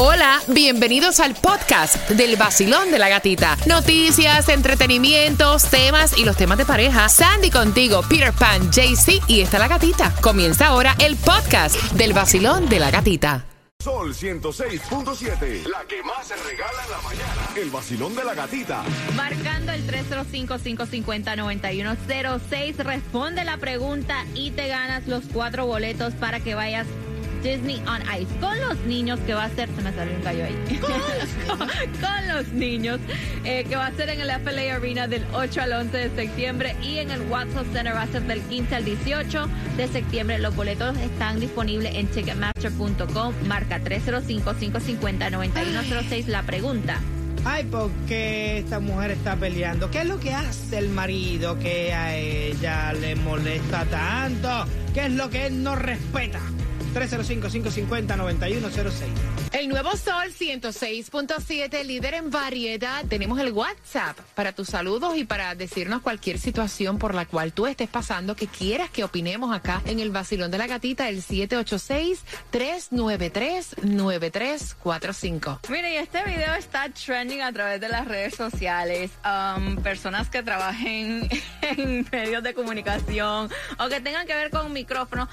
Hola, bienvenidos al podcast del vacilón de la gatita. Noticias, entretenimientos, temas y los temas de pareja. Sandy contigo, Peter Pan, JC y está la gatita. Comienza ahora el podcast del vacilón de la gatita. Sol 106.7, la que más se regala en la mañana. El vacilón de la gatita. Marcando el 305-550-9106, responde la pregunta y te ganas los cuatro boletos para que vayas Disney on Ice con los niños que va a ser, se me salió un gallo ahí, con, con los niños eh, que va a ser en el FLA Arena del 8 al 11 de septiembre y en el Watson Center va a ser del 15 al 18 de septiembre. Los boletos están disponibles en ticketmaster.com, marca 305-550-9106. La pregunta. Ay, ¿por qué esta mujer está peleando? ¿Qué es lo que hace el marido que a ella le molesta tanto? ¿Qué es lo que él no respeta? 305-550-9106. El nuevo Sol 106.7, líder en variedad. Tenemos el WhatsApp para tus saludos y para decirnos cualquier situación por la cual tú estés pasando que quieras que opinemos acá en el vacilón de la gatita, el 786-393-9345. Mire, y este video está trending a través de las redes sociales. Um, personas que trabajen en medios de comunicación o que tengan que ver con micrófono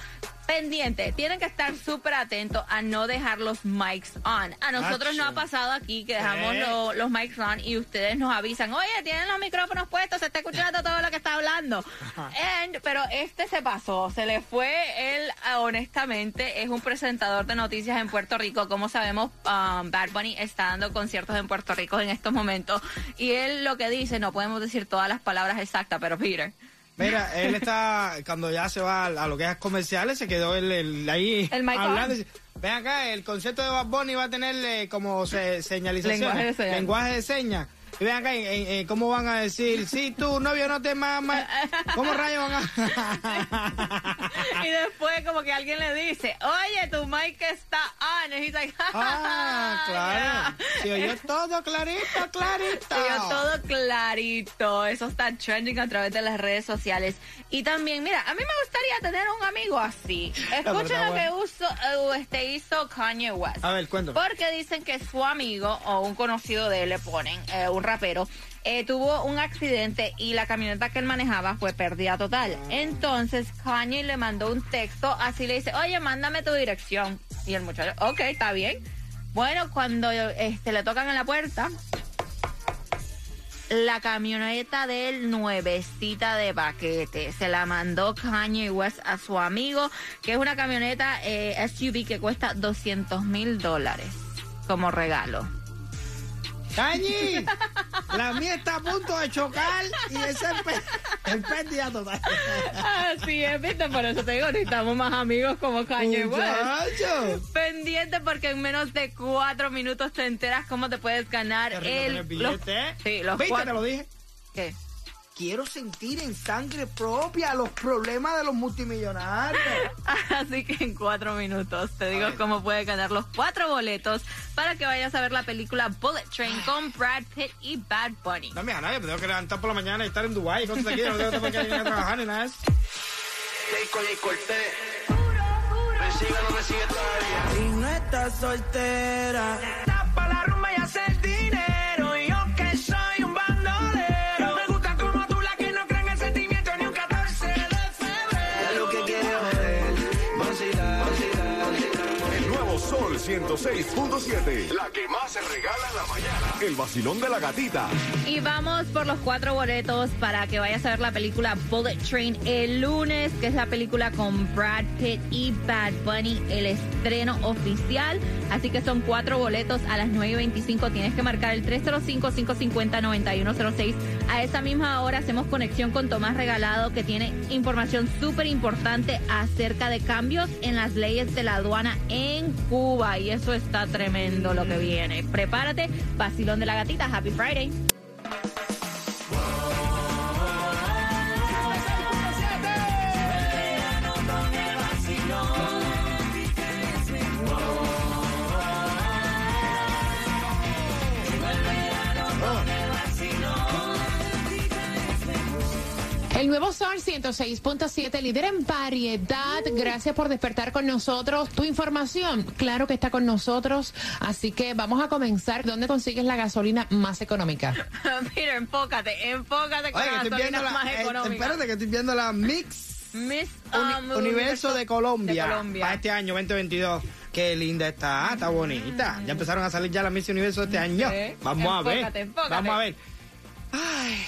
pendiente, tienen que estar súper atentos a no dejar los mics on. A nosotros nos ha pasado aquí que dejamos ¿Eh? lo- los mics on y ustedes nos avisan, oye, tienen los micrófonos puestos, se está escuchando todo lo que está hablando. And- pero este se pasó, se le fue él, ah, honestamente, es un presentador de noticias en Puerto Rico. Como sabemos, um, Bad Bunny está dando conciertos en Puerto Rico en estos momentos y él lo que dice, no podemos decir todas las palabras exactas, pero Peter. Mira, él está, cuando ya se va a, a lo que es comerciales, se quedó él, él ahí El hablando. Ven acá, el concierto de Bad Bunny va a tener eh, como se, señalización. Lenguaje de señas. lenguaje de señas. Y ven acá, en- en ¿cómo van a decir? Si tu novio no te mama, ¿cómo rayos van a...? y después como que alguien le dice, oye, tu mic está on. He's like, Ah, claro. Se oyó todo clarito, clarito. Se oyó todo clarito. Eso está trending a través de las redes sociales. Y también, mira, a mí me gustaría tener un amigo así. Escuchen lo que bueno. uso, eh, este hizo Kanye West. A ver, cuéntame. Porque dicen que su amigo o un conocido de él le ponen, eh, un rapero, eh, tuvo un accidente y la camioneta que él manejaba fue pérdida total. Entonces Kanye le mandó un texto, así le dice, oye, mándame tu dirección. Y el muchacho, ok, está bien. Bueno, cuando este, le tocan en la puerta, la camioneta de él nuevecita de paquete. Se la mandó Kanye West a su amigo, que es una camioneta eh, SUV que cuesta 200 mil dólares como regalo. ¡Cañi! La mía está a punto de chocar y ese es el, el pérdida total. Así es, viste, por eso te digo, necesitamos más amigos como Kanye West. Pendiente porque en menos de cuatro minutos te enteras cómo te puedes ganar el... tener billete, ¿eh? sí, los ¿Viste? cuatro- Te lo dije. ¿Qué? Quiero sentir en sangre propia los problemas de los multimillonarios. Así que en cuatro minutos te digo cómo puedes ganar los cuatro boletos para que vayas a ver la película Bullet Train con Brad Pitt y Bad Bunny. No me a nadie, me tengo que levantar por la mañana y estar en Dubái y cosas aquí, no tengo qué ir a trabajar ni nada de eso. Y no estás soltera. 106.7, la que más se regala en la mañana. El vacilón de la gatita. Y vamos por los cuatro boletos para que vayas a ver la película Bullet Train el lunes, que es la película con Brad Pitt y Bad Bunny, el estreno oficial. Así que son cuatro boletos a las 9.25. Tienes que marcar el 305-550-9106. A esa misma hora hacemos conexión con Tomás Regalado, que tiene información súper importante acerca de cambios en las leyes de la aduana en Cuba. Y eso está tremendo lo que viene. Prepárate, vacilón de la gatita. Happy Friday. El nuevo Sol 106.7, líder en variedad. Gracias por despertar con nosotros. Tu información, claro que está con nosotros. Así que vamos a comenzar. ¿Dónde consigues la gasolina más económica? Peter, enfócate, enfócate con Oye, la que estoy viendo gasolina la, más eh, económica. espérate que estoy viendo la Mix Miss Uni- um, Universo de Colombia, de Colombia. para este año 2022. Qué linda está, está bonita. Ya empezaron a salir ya las Miss Universo de este año. Sí. Vamos a ver. Enfócate, enfócate. Vamos a ver. Ay,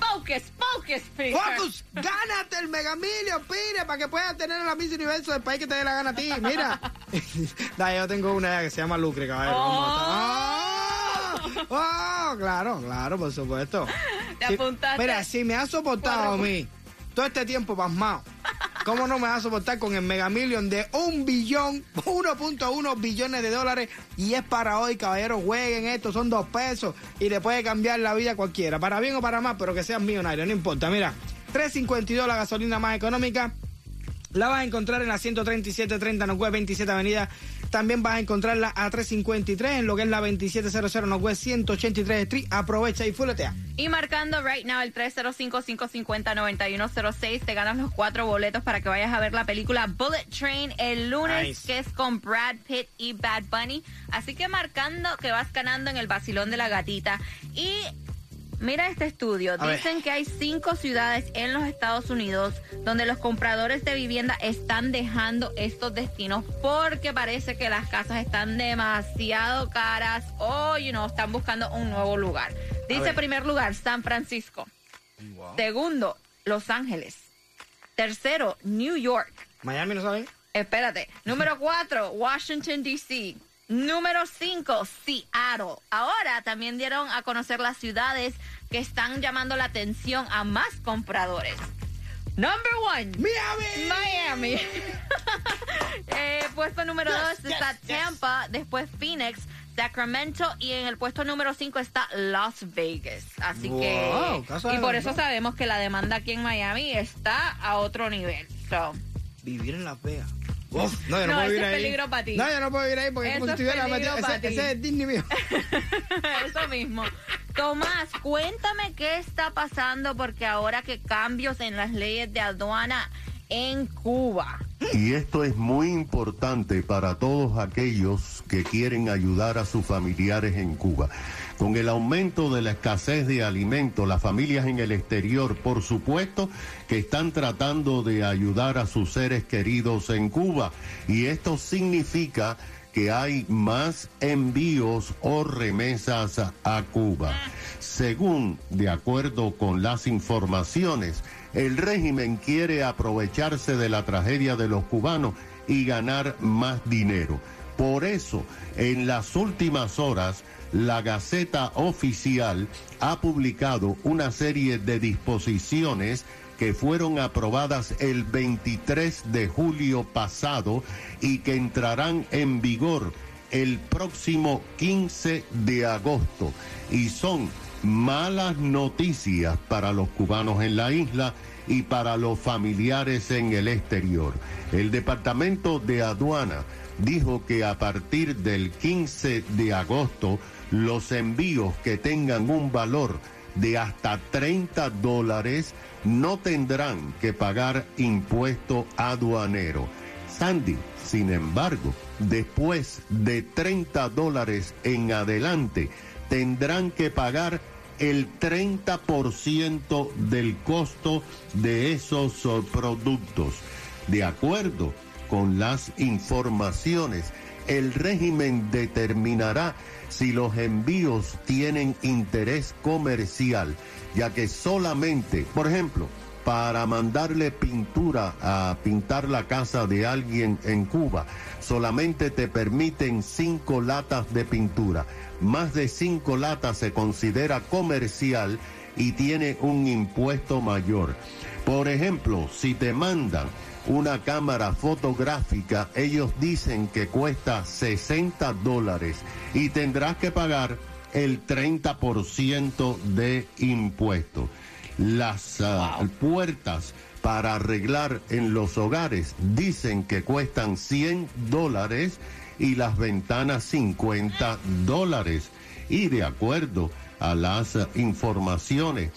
Focus, focus, Peter. Focus, gánate el Mega Million, pire, para que puedas tener la Miss Universo del país que te dé la gana a ti. Mira. Da, yo tengo una que se llama Lucre, caballero. ¡Oh! ¡Oh! Claro, claro, por supuesto. Te Sí, apuntaste. Mira, si me has soportado a mí todo este tiempo pasmado, ¿cómo no me vas a soportar con el Mega Million de un billón, 1.1 billones de dólares? Y es para hoy, caballeros, jueguen esto, son dos pesos y le puede cambiar la vida a cualquiera, para bien o para mal, pero que sean millonarios, no importa. Mira, 3.52 la gasolina más económica. La vas a encontrar en la 13730 Northwest 27 Avenida. También vas a encontrarla a 353 en lo que es la 2700 Northwest 183 Street. Aprovecha y fuletea. Y marcando right now el 305-550-9106, te ganas los cuatro boletos para que vayas a ver la película Bullet Train el lunes, Nice. que es con Brad Pitt y Bad Bunny. Así que marcando que vas ganando en el vacilón de la gatita. Y mira este estudio. Dicen que hay cinco ciudades en los Estados Unidos donde los compradores de vivienda están dejando estos destinos porque parece que las casas están demasiado caras o, you know, están buscando un nuevo lugar. Dice primer lugar, San Francisco. Segundo, Los Ángeles. Tercero, New York. Miami no sabe. Espérate. Número cuatro, Washington, D.C. Número cinco, Seattle. Ahora también dieron a conocer las ciudades que están llamando la atención a más compradores. Number one, Miami. Miami. Eh, puesto número Yes, dos yes, está yes. Tampa, después Phoenix, Sacramento y en el puesto número cinco está Las Vegas. Así Wow, que y por eso sabemos que la demanda aquí en Miami está a otro nivel. So, Vivir en Las Vegas. Uf, no, yo no, No, puedo vivir es ahí. peligro pa' ti. No, yo no puedo vivir ahí porque Eso como si es estuviera metido. Ese, ese es Disney mío. Eso mismo. Tomás, cuéntame qué está pasando porque ahora que cambios en las leyes de aduana en Cuba. Y esto es muy importante para todos aquellos que quieren ayudar a sus familiares en Cuba. Con el aumento de la escasez de alimentos, las familias en el exterior, por supuesto, que están tratando de ayudar a sus seres queridos en Cuba. Y esto significa que hay más envíos o remesas a- Cuba. Según, de acuerdo con las informaciones, el régimen quiere aprovecharse de la tragedia de los cubanos y ganar más dinero. Por eso, en las últimas horas, la Gaceta Oficial ha publicado una serie de disposiciones que fueron aprobadas el 23 de julio pasado y que entrarán en vigor el próximo 15 de agosto. Y son malas noticias para los cubanos en la isla y para los familiares en el exterior. El Departamento de Aduana dijo que a partir del 15 de agosto los envíos que tengan un valor de hasta 30 dólares no tendrán que pagar impuesto aduanero. Sandy, sin embargo, después de 30 dólares en adelante, tendrán que pagar el 30% del costo de esos oh, productos. De acuerdo con las informaciones, el régimen determinará si los envíos tienen interés comercial, ya que solamente, por ejemplo, para mandarle pintura a pintar la casa de alguien en Cuba, solamente te permiten cinco latas de pintura. Más de cinco latas se considera comercial y tiene un impuesto mayor. Por ejemplo, si te mandan una cámara fotográfica, ellos dicen que cuesta 60 dólares y tendrás que pagar el 30% de impuesto. Las ah, puertas para arreglar en los hogares dicen que cuestan 100 dólares y las ventanas 50 dólares. Y de acuerdo a las informaciones.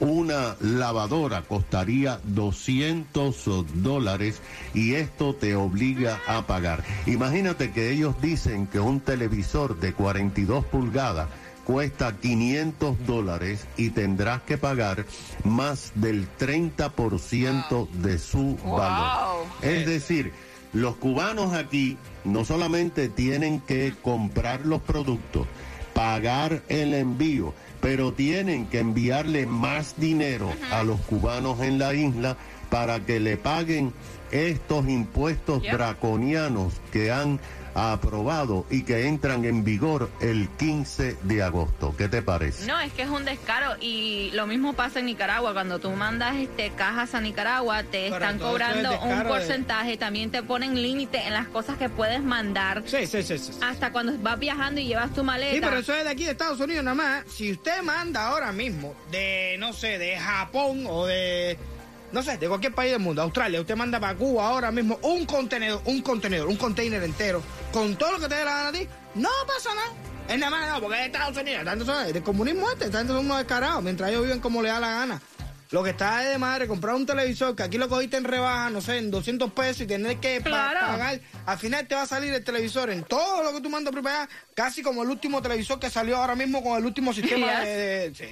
Una lavadora costaría 200 dólares y esto te obliga a pagar. Imagínate que ellos dicen que un televisor de 42 pulgadas cuesta 500 dólares y tendrás que pagar más del 30% de su valor. Es decir, los cubanos aquí no solamente tienen que comprar los productos, pagar el envío, pero tienen que enviarle más dinero a los cubanos en la isla para que le paguen estos impuestos draconianos que han aprobado y que entran en vigor el 15 de agosto. ¿Qué te parece? No, es que es un descaro y lo mismo pasa en Nicaragua. Cuando tú mandas este cajas a Nicaragua, te Pero están es cobrando un descaro de- porcentaje. También te ponen límite en las cosas que puedes mandar. Sí, sí, sí, sí. Hasta cuando vas viajando y llevas tu maleta. Sí, pero eso es de aquí de Estados Unidos nada más. Si usted manda ahora mismo de, no sé, de Japón o de, no sé, de cualquier país del mundo, Australia, usted manda para Cuba ahora mismo un contenedor, un contenedor, un container entero, con todo lo que te dé la gana a ti, no pasa nada. Es nada más, no, porque es Estados Unidos, tanto el comunismo este, tanto son unos descarados, mientras ellos viven como le da la gana. Lo que está es de madre comprar un televisor que aquí lo cogiste en rebaja, no sé, en 200 pesos y tener que pa- pagar. Al final te va a salir el televisor en todo lo que tú mandas allá, casi como el último televisor que salió ahora mismo con el último sistema Yes. de, de- sí.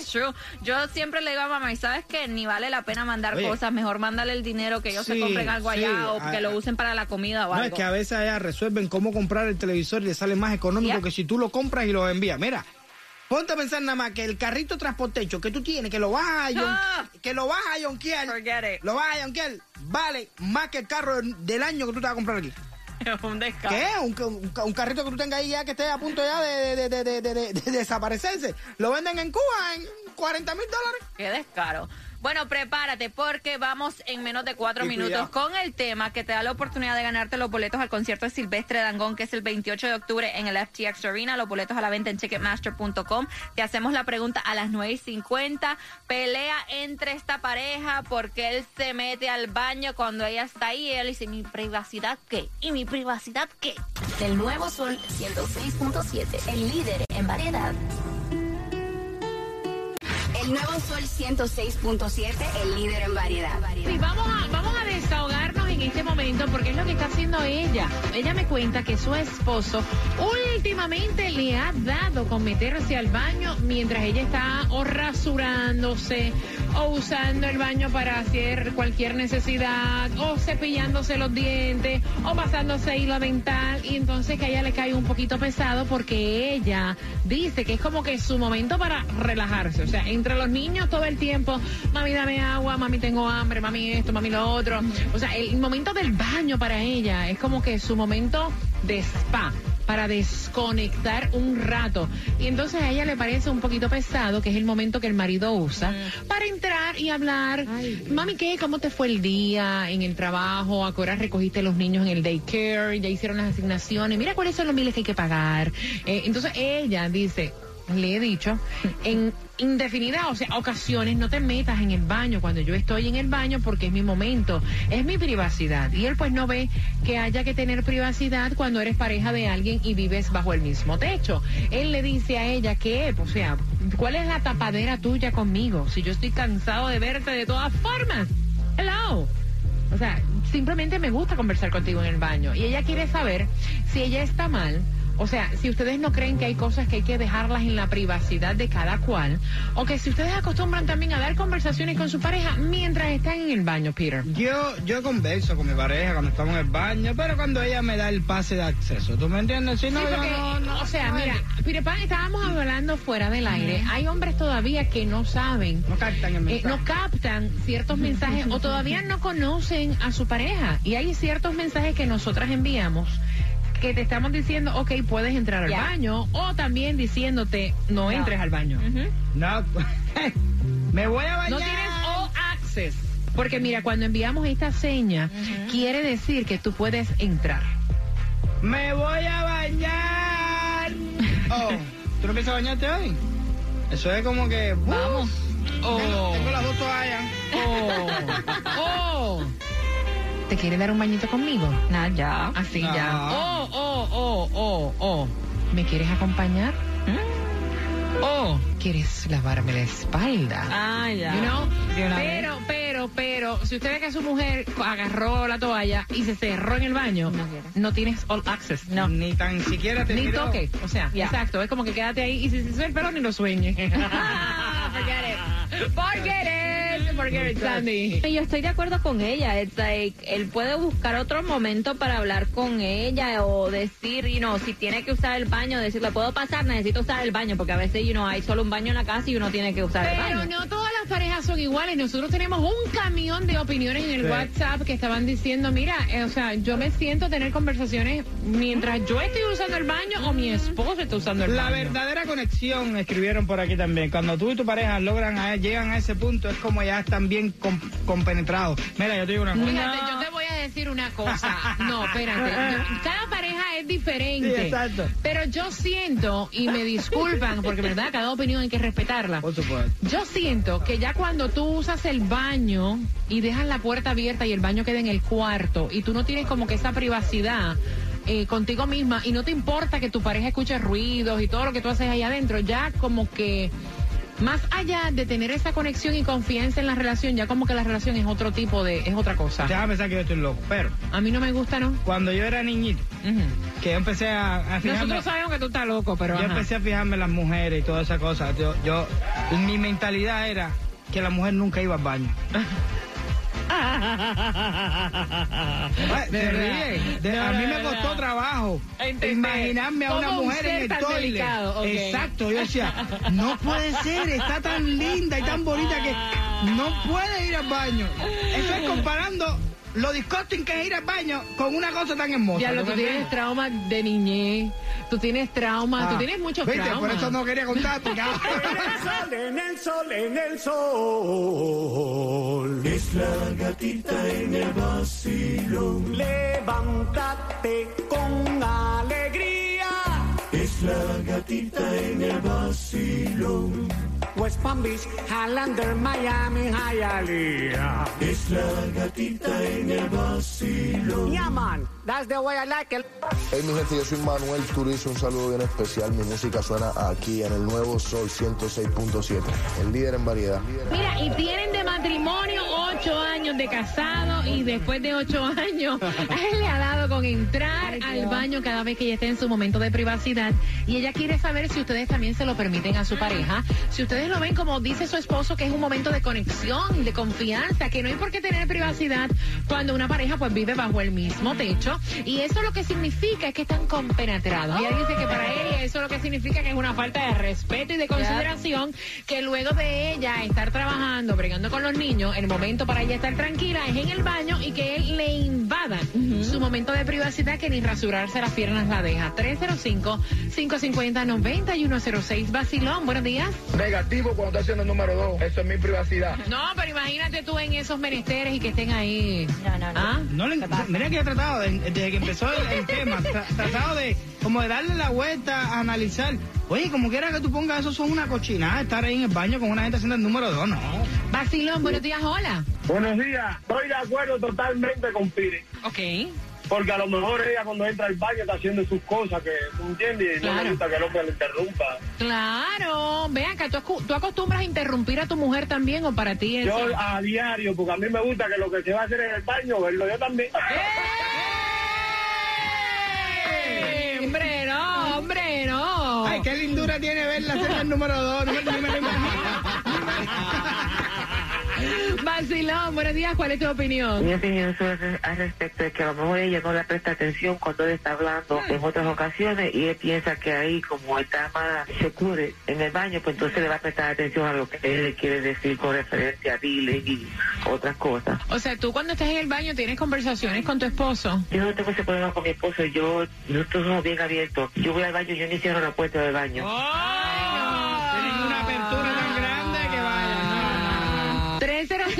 Es true. Yo siempre le digo a mamá, y sabes que ni vale la pena mandar Oye. cosas, mejor mándale el dinero que ellos se compren algo sí, allá o a- que lo usen para la comida o No, algo. es que a veces allá resuelven cómo comprar el televisor y le sale más económico Yeah. que si tú lo compras y lo envías. Mira, ponte a pensar nada más que el carrito transportecho que tú tienes, que lo vas a Ah. que lo vas a yonkear, lo vas a yonkear, vale más que el carro del- año que tú te vas a comprar aquí. Es un descaro. ¿Qué? Un, ca- un ca- un carrito que tú tengas ahí ya que esté a punto ya de desaparecerse. Lo venden en Cuba en 40 mil dólares. Qué descaro. Bueno, prepárate porque vamos en menos de cuatro Y minutos cuidado. con el tema que te da la oportunidad de ganarte los boletos al concierto de Silvestre Dangón, que es el 28 de octubre en el FTX Arena. Los boletos a la venta en Ticketmaster.com. Te hacemos la pregunta a las 9 y 50. Pelea entre esta pareja porque él se mete al baño cuando ella está ahí y él dice, ¿mi privacidad qué? ¿Y mi privacidad qué? Del nuevo Sol 106.7, el líder en variedad. Nuevo Sol 106.7, el líder en variedad. Sí, vamos a, vamos a desahogarnos en este momento porque es lo que está haciendo ella. Ella me cuenta que su esposo últimamente le ha dado con meterse al baño mientras ella está o rasurándose o usando el baño para hacer cualquier necesidad o cepillándose los dientes o pasándose hilo dental y entonces que a ella le cae un poquito pesado porque ella dice que es como que su momento para relajarse. O sea, entre los niños todo el tiempo, mami dame agua, mami tengo hambre, mami esto, mami lo otro. O sea, el momento del baño para ella es como que su momento de spa para desconectar un rato. Y entonces a ella le parece un poquito pesado, que es el momento que el marido usa, para entrar y hablar. Mami, ¿qué? ¿Cómo te fue el día en el trabajo? ¿A qué hora recogiste los niños en el daycare? ¿Ya hicieron las asignaciones? Mira cuáles son los miles que hay que pagar. Eh, entonces ella dice, le he dicho, en indefinidas o sea, ocasiones no te metas en el baño cuando yo estoy en el baño porque es mi momento, es mi privacidad. Y él pues no ve que haya que tener privacidad cuando eres pareja de alguien y vives bajo el mismo techo. Él le dice a ella que, o sea, ¿cuál es la tapadera tuya conmigo? Si yo estoy cansado de verte de todas formas. Hello. O sea, simplemente me gusta conversar contigo en el baño. Y ella quiere saber si ella está mal. O sea, si ustedes no creen que hay cosas que hay que dejarlas en la privacidad de cada cual, o que si ustedes acostumbran también a dar conversaciones con su pareja mientras están en el baño, Peter. Yo, yo converso con mi pareja cuando estamos en el baño, pero cuando ella me da el pase de acceso, ¿tú me entiendes? Si no, Sí, porque, no, no, o sea, mira, Peter Pan, estábamos hablando fuera del aire. Hay hombres todavía que no saben no captan el eh, mensaje. no captan ciertos mensajes o todavía no conocen a su pareja. Y hay ciertos mensajes que nosotras enviamos que te estamos diciendo, ok, puedes entrar al baño, o también diciéndote, no, entres al baño. No, me voy a bañar. No tienes all access. Porque mira, cuando enviamos esta seña, quiere decir que tú puedes entrar. Me voy a bañar. Oh, ¿tú no piensas bañarte hoy? Eso es como que. ¡uh! Vamos. Oh, Tengo, tengo las dos toallas. oh, oh. ¿Te quiere dar un bañito conmigo? Nada, ya. Así ya. Oh, oh, oh, oh, oh. ¿Me quieres acompañar? ¿Mm? Oh, ¿quieres lavarme la espalda? Ah, ya. You know? Vez. Pero, pero, pero, si usted ve que su mujer agarró la toalla y se cerró en el baño, No no tienes all access. No. Ni tan siquiera te Ni miró. toque, o sea, Ya. exacto, es como que quédate ahí y si se sube el pelo ni lo sueñe. Forget it. Forget it, Sandy. Yo estoy de acuerdo con ella. Like, él puede buscar otro momento para hablar con ella o decir, you know, si tiene que usar el baño, decirle, puedo pasar, necesito usar el baño, porque a veces, you know, hay solo un baño en la casa y uno tiene que usar el Pero baño. no todas las parejas son iguales. Nosotros tenemos un camión de opiniones en el Sí. WhatsApp que estaban diciendo, mira, eh, o sea, yo me siento tener conversaciones mientras yo estoy usando el baño o mi esposo está usando el La baño. verdadera conexión, escribieron por aquí también. Cuando tú y tu pareja logran a- llegan a ese punto, es como ya están bien com- compenetrados. Mira, yo te digo una cosa. Fíjate, yo te voy a decir una cosa. No, espérate. Cada pareja es diferente. Sí, exacto. Pero yo siento, y me disculpan, porque verdad, cada opinión hay que respetarla. Por supuesto. Yo siento que ya cuando tú usas el baño y dejas la puerta abierta y el baño queda en el cuarto y tú no tienes como que esa privacidad eh, contigo misma y no te importa que tu pareja escuche ruidos y todo lo que tú haces ahí adentro, ya como que más allá de tener esa conexión y confianza en la relación, ya como que la relación es otro tipo de, es otra cosa. Déjame pensar que yo estoy loco. Pero A mí no me gusta, ¿no? cuando yo era niñito, que yo empecé a, a fijarme. Nosotros sabemos que tú estás loco, pero Yo ajá. empecé a fijarme en las mujeres y toda esa cosa. Yo, yo, mi mentalidad era que la mujer nunca iba al baño. De No, a mí me costó trabajo Entender. imaginarme a una mujer en el. Exacto, yo decía, no puede ser, está tan linda y tan bonita que no puede ir al baño. Eso es comparando lo disgusting que es ir al baño con una cosa tan hermosa. Diablo, ¿tú tienes trauma de niñez, tú tienes trauma, Ah, tú tienes muchos ¿viste? traumas. Por eso no quería contar, porque... En el sol, en el sol. Es la gatita en el vacilo. Levántate con alegría. Es la gatita en el vacilo. West Palm Beach, Highlander, Miami, Hialeah. Es la gatita en el vacilo. Yeah, man, that's the way I like it. Hey mi gente, yo soy Manuel Turizo, un saludo bien especial. Mi música suena aquí en el nuevo Sol 106.7, el líder en variedad. Mira, y tienen de matrimonio ocho años de casado y después de ocho años, él le ha dado con entrar al baño cada vez que ella esté en su momento de privacidad y ella quiere saber si ustedes también se lo permiten a su pareja, si ustedes lo ven como dice su esposo que es un momento de conexión, de confianza, que no hay por qué tener privacidad cuando una pareja pues vive bajo el mismo techo. Y eso lo que significa es que están compenetrados. Y ella dice que para ella eso lo que significa que es una falta de respeto y de consideración que luego de ella estar trabajando, bregando con los niños, el momento para ella estar tranquila es en el baño y que él le invada su momento de privacidad que ni rasurarse las piernas la deja. 305-550-9106. Vacilón, buenos días. Negativo cuando está haciendo el número dos. Eso es mi privacidad. No, pero imagínate tú en esos menesteres y que estén ahí. No, no, no. ¿Ah? No le, mira que he tratado, de- desde que empezó el, el tema, tra- tratado de como de darle la vuelta a analizar. Oye, como quiera que tú pongas eso, son una cochinada, estar ahí en el baño con una gente haciendo el número dos, no. Vacilón, buenos días, hola. Buenos días. Estoy de acuerdo totalmente con Pire. Ok. Porque a lo mejor ella cuando entra al baño está haciendo sus cosas que, ¿tú entiendes? Y no Claro. le gusta que el hombre le interrumpa. Claro, ven acá, ¿tú, acostumbras a interrumpir a tu mujer también o para ti eso? Yo a diario, porque a mí me gusta que lo que se va a hacer en el baño, verlo yo también. ¡Eh! Hombre, no, hombre, no. Ay, qué lindura tiene verla hacer el número dos, no me, ni me lo imagino. Vacilón, buenos días, ¿cuál es tu opinión? Mi opinión sobre al respecto es que a lo mejor ella no le presta atención cuando él está hablando en otras ocasiones y él piensa que ahí como está más secure en el baño, pues entonces le va a prestar atención a lo que él le quiere decir con referencia a Dile y otras cosas. O sea, tú cuando estás en el baño tienes conversaciones con tu esposo. Yo no tengo ese problema con mi esposo, yo, nosotros somos bien abiertos. Yo voy al baño, yo ni cierro la puerta del baño. Tienen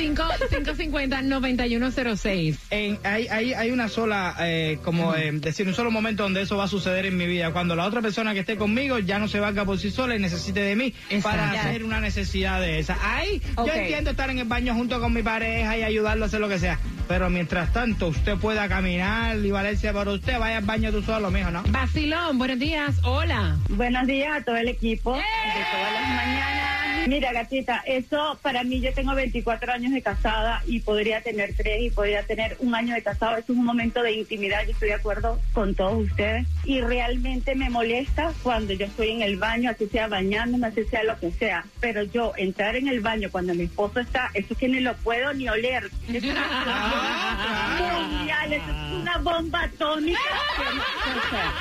550-9106. Hay, hay, hay una sola, eh, como eh, decir, un solo momento donde eso va a suceder en mi vida. Cuando la otra persona que esté conmigo ya no se valga por sí sola y necesite de mí para hacer una necesidad de esa. Ahí yo entiendo estar en el baño junto con mi pareja y ayudarlo a hacer lo que sea. Pero mientras tanto, usted pueda caminar y valerse por usted, vaya al baño tú solo, mijo, ¿no? Basilón, buenos días. Hola. Buenos días a todo el equipo todas las ¡Eh! mañanas. Mira, gatita, eso para mí, yo tengo 24 años de casada y podría tener tres y podría tener un año de casado. Eso es un momento de intimidad, yo estoy de acuerdo con todos ustedes. Y realmente me molesta cuando yo estoy en el baño, así sea bañándome, así sea lo que sea. Pero yo entrar en el baño cuando mi esposo está, eso es que ni lo puedo ni oler. Es una mundial, eso es una bomba atómica. que no- o sea,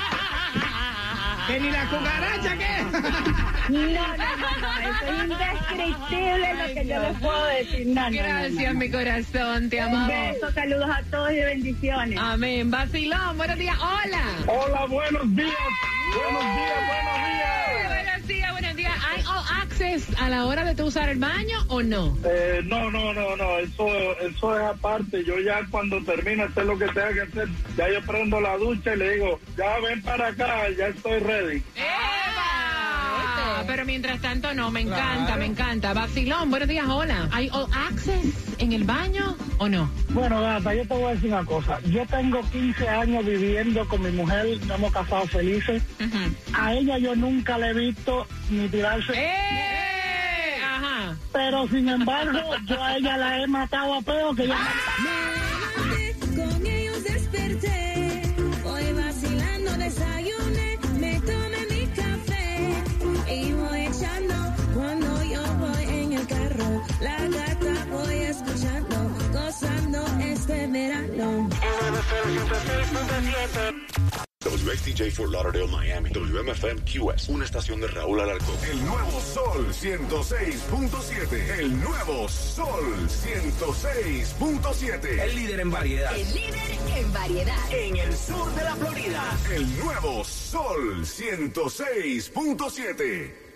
¿Que ni la cucaracha qué? no, no, no, no, es indescriptible lo que yo les puedo decir. No, no, no, Gracias, no. mi corazón, te Un amamos. beso, saludos a todos y bendiciones. Amén. Vacilón, buenos días. Hola. Hola, buenos días. Buenos días, buenos días. Buenos días, buenos días. ¿Hay all access a la hora de tú usar el baño o no? Eh, no, no, no, no, eso, eso es aparte. Yo ya cuando termine hacer lo que tenga que hacer, ya yo prendo la ducha y le digo, ya ven para acá, ya estoy ready. Ah, Pero mientras tanto no, me encanta, me encanta. Vacilón, buenos días, hola. ¿Hay all access en el baño o no? Bueno, Gata, yo te voy a decir una cosa. Yo tengo 15 años viviendo con mi mujer, nos hemos casado felices. A ella yo nunca le he visto ni tirarse. ¡Eh! Ajá. Pero sin embargo, yo a ella la he matado a pedo que ya... Con este verano. WXTJ for Lauderdale, Miami. WMFM QS. Una estación de Raúl Alarcón. El nuevo Sol 106.7. El nuevo Sol 106.7. El líder en variedad. El líder en variedad. En el sur de la Florida. El nuevo Sol 106.7.